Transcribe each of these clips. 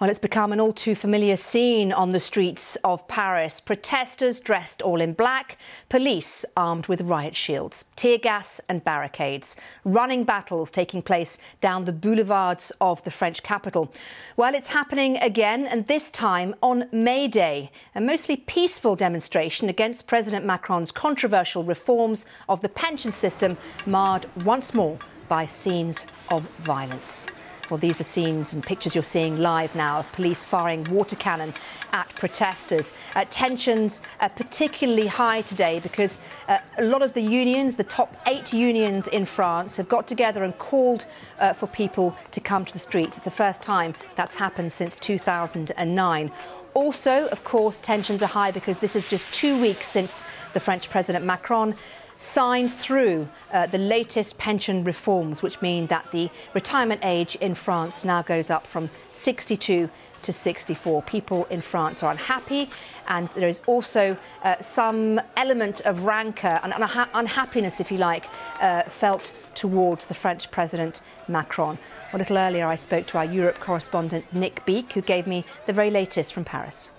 Well, it's become an all too familiar scene on the streets of Paris. Protesters dressed all in black, police armed with riot shields, tear gas and barricades, running battles taking place down the boulevards of the French capital. Well, it's happening again, and this time on May Day, a mostly peaceful demonstration against President Macron's controversial reforms of the pension system, marred once more by scenes of violence. Well, these are scenes and pictures you're seeing live now of police firing water cannon at protesters. Uh, tensions are particularly high today because uh, a lot of the unions, the top eight unions in France, have got together and called uh, for people to come to the streets. It's the first time that's happened since 2009. Also, of course, tensions are high because this is just two weeks since the French President Macron signed through uh, the latest pension reforms, which mean that the retirement age in France now goes up from 62 to 64. People in France are unhappy, and there is also uh, some element of rancour and unha unhappiness, if you like, uh, felt towards the French President Macron. A little earlier, I spoke to our Europe correspondent Nick Beake, who gave me the very latest from Paris.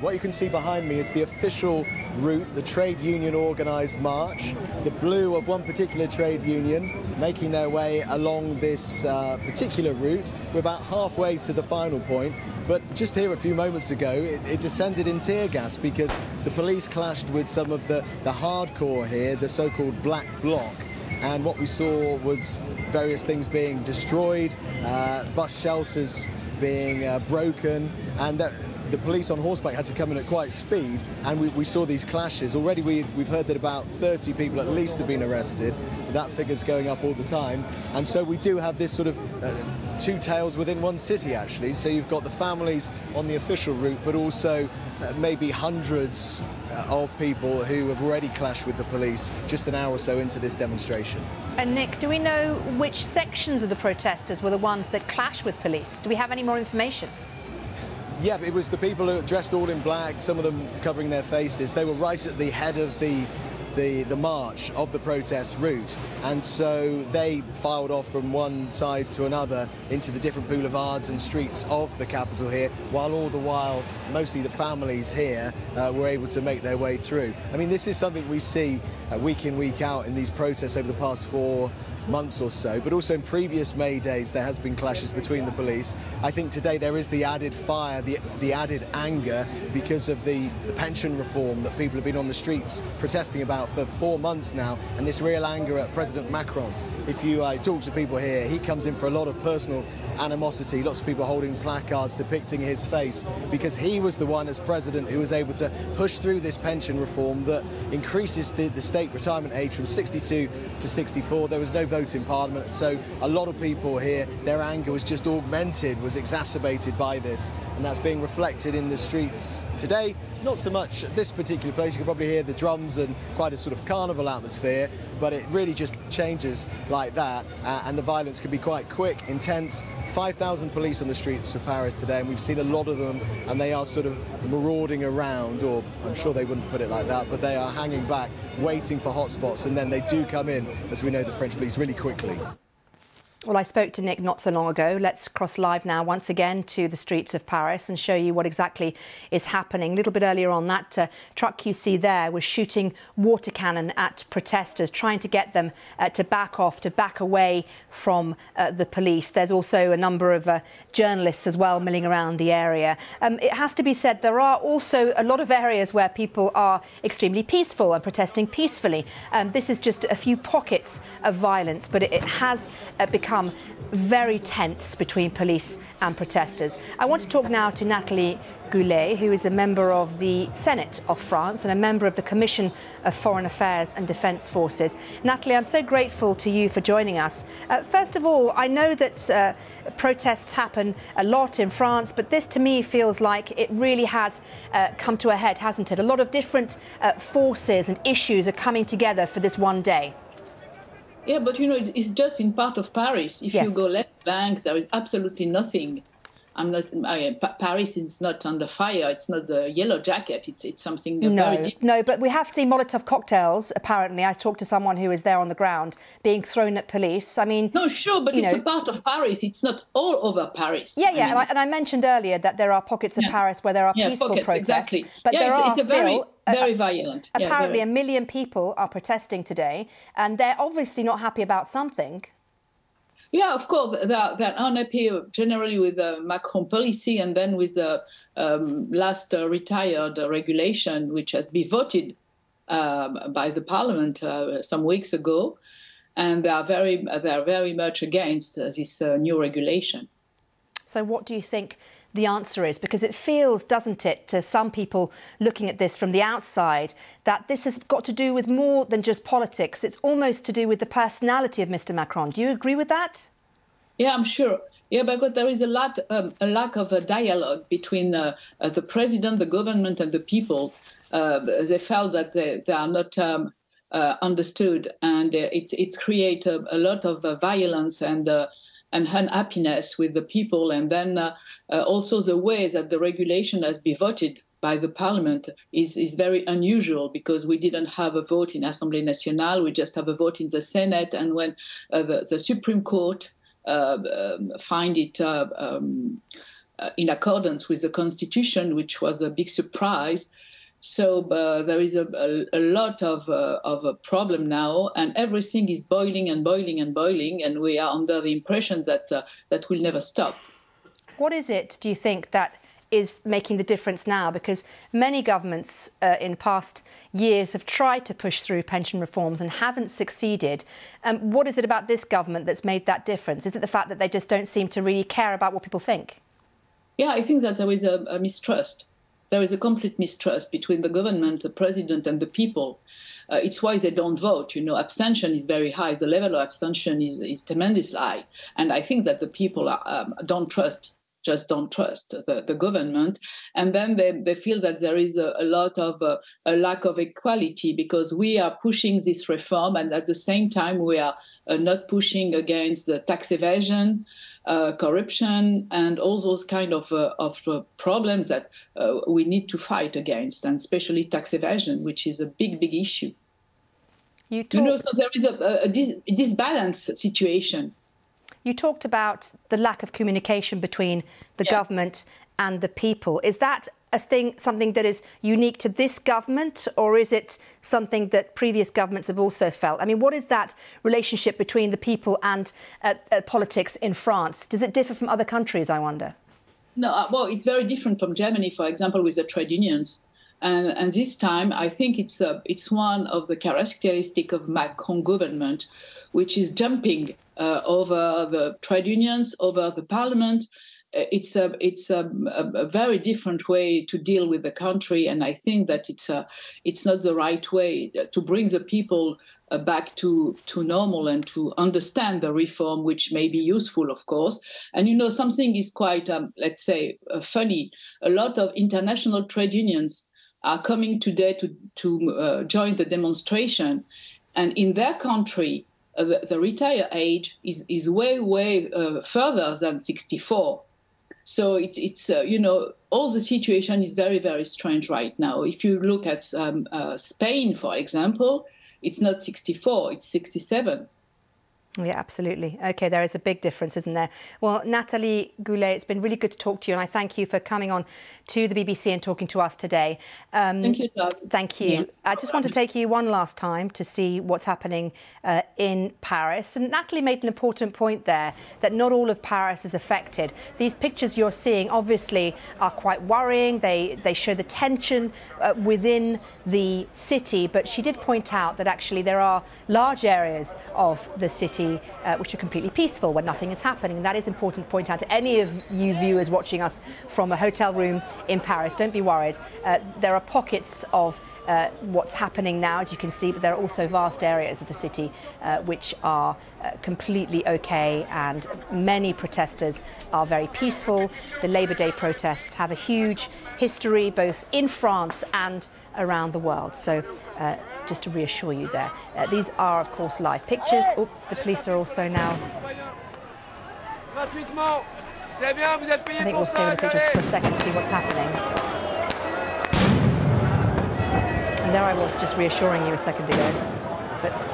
What you can see behind me is the official route, the trade union organised march. The blue of one particular trade union making their way along this uh, particular route. We're about halfway to the final point, but just here a few moments ago, it, it descended in tear gas because the police clashed with some of the, the hardcore here, the so-called black bloc and what we saw was various things being destroyed, uh, bus shelters being uh, broken, and that the police on horseback had to come in at quite speed, and we, we saw these clashes. Already we, we've heard that about 30 people at least have been arrested. That figure's going up all the time. And so we do have this sort of uh, two tails within one city, actually. So you've got the families on the official route, but also uh, maybe hundreds uh, of people who have already clashed with the police just an hour or so into this demonstration. And Nick, do we know which sections of the protesters were the ones that clashed with police? Do we have any more information? Yeah, it was the people who dressed all in black, some of them covering their faces. They were right at the head of the the, the march of the protest route. And so they filed off from one side to another into the different boulevards and streets of the capital here, while all the while, mostly the families here uh, were able to make their way through. I mean, this is something we see uh, week in, week out in these protests over the past four months or so, but also in previous May days there has been clashes between the police. I think today there is the added fire, the, the added anger because of the, the pension reform that people have been on the streets protesting about for four months now, and this real anger at President Macron. If you uh, talk to people here, he comes in for a lot of personal animosity, lots of people holding placards depicting his face, because he was the one as president who was able to push through this pension reform that increases the, the state retirement age from 62 to 64. There was no vote in Parliament. So a lot of people here, their anger was just augmented, was exacerbated by this. And that's being reflected in the streets today. Not so much at this particular place. You can probably hear the drums and quite a sort of carnival atmosphere, but it really just changes like that. Uh, and the violence can be quite quick, intense. 5,000 police on the streets of Paris today, and we've seen a lot of them, and they are sort of marauding around, or I'm sure they wouldn't put it like that, but they are hanging back, waiting for hotspots, and then they do come in, as we know the French police, really quickly. Well, I spoke to Nick not so long ago. Let's cross live now once again to the streets of Paris and show you what exactly is happening. A little bit earlier on, that uh, truck you see there was shooting water cannon at protesters, trying to get them uh, to back off, to back away from uh, the police. There's also a number of uh, journalists as well milling around the area. Um, it has to be said there are also a lot of areas where people are extremely peaceful and protesting peacefully. Um, this is just a few pockets of violence, but it, it has uh, become become very tense between police and protesters. I want to talk now to Nathalie Goulet, who is a member of the Senate of France and a member of the Commission of Foreign Affairs and Defence Forces. Nathalie, I'm so grateful to you for joining us. Uh, first of all, I know that uh, protests happen a lot in France, but this to me feels like it really has uh, come to a head, hasn't it? A lot of different uh, forces and issues are coming together for this one day. Yeah, but you know, it's just in part of Paris. If yes. you go left bank, there is absolutely nothing. I'm not. I, Paris is not under fire. It's not the yellow jacket. It's it's something no, very different. No, but we have seen Molotov cocktails. Apparently, I talked to someone who was there on the ground being thrown at police. I mean, no, sure, but it's know, a part of Paris. It's not all over Paris. Yeah, yeah, I mean, and, I, and, I, mentioned earlier that there are pockets of yeah. Paris where there are yeah, peaceful pockets, protests, exactly. but yeah, there it's, are it's still. Very, very violent. Apparently, very. a million people are protesting today, and they're obviously not happy about something. Yeah, of course, they're, they're unhappy generally with the Macron policy and then with the um, last uh, retired regulation, which has been voted um, by the parliament uh, some weeks ago. And they are very, they are very much against uh, this new regulation. So, what do you think the answer is? Because it feels, doesn't it, to some people looking at this from the outside, that this has got to do with more than just politics. It's almost to do with the personality of Mr. Macron. Do you agree with that? Yeah, I'm sure. Yeah, because there is a lot, um, a lack of a dialogue between uh, uh, the president, the government, and the people. Uh, they felt that they, they are not um, uh, understood, and uh, it's it's create a, a lot of uh, violence and and unhappiness with the people, and then also the way that the regulation has been voted by the parliament is, is very unusual because we didn't have a vote in Assemblée Nationale, we just have a vote in the Senate, and when the, the Supreme Court uh, um, find it uh, um, uh, in accordance with the constitution, which was a big surprise. So uh, there is a, a, a lot of, uh, of a problem now, and everything is boiling and boiling and boiling, and we are under the impression that uh, that will never stop. What is it, do you think, that is making the difference now? Because many governments uh, in past years have tried to push through pension reforms and haven't succeeded. Um, what is it about this government that's made that difference? Is it the fact that they just don't seem to really care about what people think? Yeah, I think that there is a, a mistrust. There is a complete mistrust between the government, the president, and the people. Uh, it's why they don't vote. You know, abstention is very high. The level of abstention is, is tremendously high, and I think that the people are, um, don't trust just don't trust the, the government. And then they, they feel that there is a, a lot of uh, a lack of equality because we are pushing this reform, and at the same time, we are uh, not pushing against the tax evasion. Uh, corruption and all those kind of uh, of uh, problems that uh, we need to fight against, and especially tax evasion, which is a big, big issue. You, talked... you know, so there is a, a, a dis- disbalanced situation you talked about the lack of communication between the yeah. government and the people. Is that a thing, something that is unique to this government, or is it something that previous governments have also felt? I mean, what is that relationship between the people and uh, uh, politics in France? Does it differ from other countries, I wonder? No, uh, well, it's very different from Germany, for example, with the trade unions. And, and this time, I think it's, uh, it's one of the characteristics of Macron government, which is jumping uh, over the trade unions, over the parliament. Uh, it's a it's a, a, very different way to deal with the country, and I think that it's a, it's not the right way to bring the people uh, back to to normal and to understand the reform, which may be useful, of course. And you know, something is quite um, let's say uh, funny. A lot of international trade unions are coming today to to uh, join the demonstration, and in their country uh, the, the, retire age is, is way, way uh, further than 64. So it's, it's uh, you know, all the situation is very, very strange right now. If you look at um, uh, Spain, for example, it's not 64, it's 67. Yeah, absolutely. Okay, there is a big difference, isn't there? Well, Nathalie Goulet, it's been really good to talk to you, and I thank you for coming on to the BBC and talking to us today. Um, thank you, Doug. Thank you. Yeah. I just want to take you one last time to see what's happening uh, in Paris. And Nathalie made an important point there that not all of Paris is affected. These pictures you're seeing obviously are quite worrying. They they show the tension uh, within the city, but she did point out that actually there are large areas of the city uh, which are completely peaceful when nothing is happening. And that is important to point out to any of you viewers watching us from a hotel room in Paris. Don't be worried. Uh, there are pockets of uh, what's happening now, as you can see, but there are also vast areas of the city uh, which are completely okay, and many protesters are very peaceful. The Labour Day protests have a huge history both in France and around the world. So uh, just to reassure you there. Uh, these are, of course, live pictures. Oh, the police are also now I think we'll stay with the pictures for a second, see what's happening. And there I was just reassuring you a second ago. But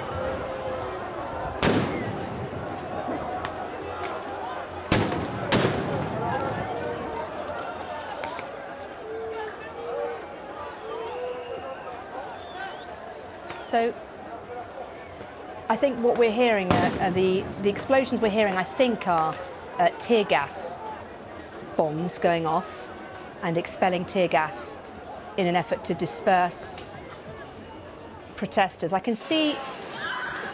So I think what we're hearing, are, are the, the explosions we're hearing, I think, are uh, tear gas bombs going off and expelling tear gas in an effort to disperse protesters. I can see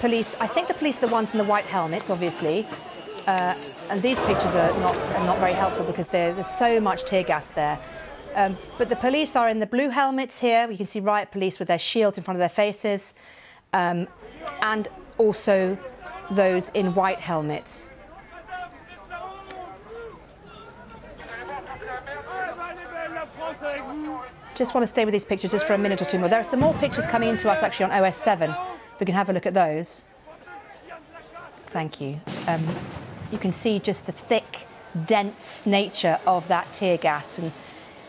police, I think the police are the ones in the white helmets, obviously. Uh, and these pictures are not, are not very helpful because there's so much tear gas there. Um, but the police are in the blue helmets here. We can see riot police with their shields in front of their faces. Um, and also those in white helmets. Just want to stay with these pictures just for a minute or two more. There are some more pictures coming into us actually on OS7. If we can have a look at those. Thank you. Um, you can see just the thick, dense nature of that tear gas. And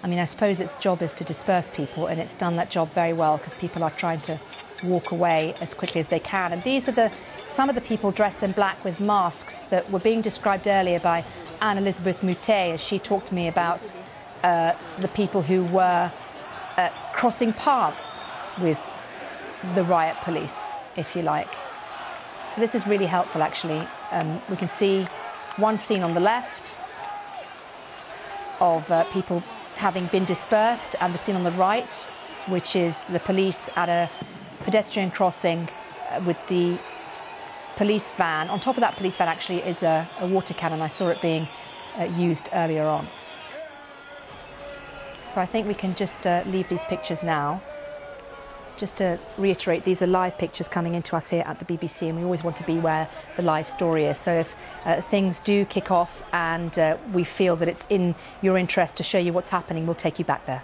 I mean, I suppose its job is to disperse people, and it's done that job very well because people are trying to walk away as quickly as they can. And these are the some of the people dressed in black with masks that were being described earlier by Anne-Elisabeth Moutet as she talked to me about uh, the people who were uh, crossing paths with the riot police, if you like. So this is really helpful, actually. Um, we can see one scene on the left of uh, people having been dispersed, and the scene on the right, which is the police at a pedestrian crossing uh, with the police van. On top of that police van, actually, is a, a water cannon. I saw it being uh, used earlier on. So I think we can just uh, leave these pictures now. Just to reiterate, these are live pictures coming into us here at the BBC, and we always want to be where the live story is. So if uh, things do kick off and uh, we feel that it's in your interest to show you what's happening, we'll take you back there.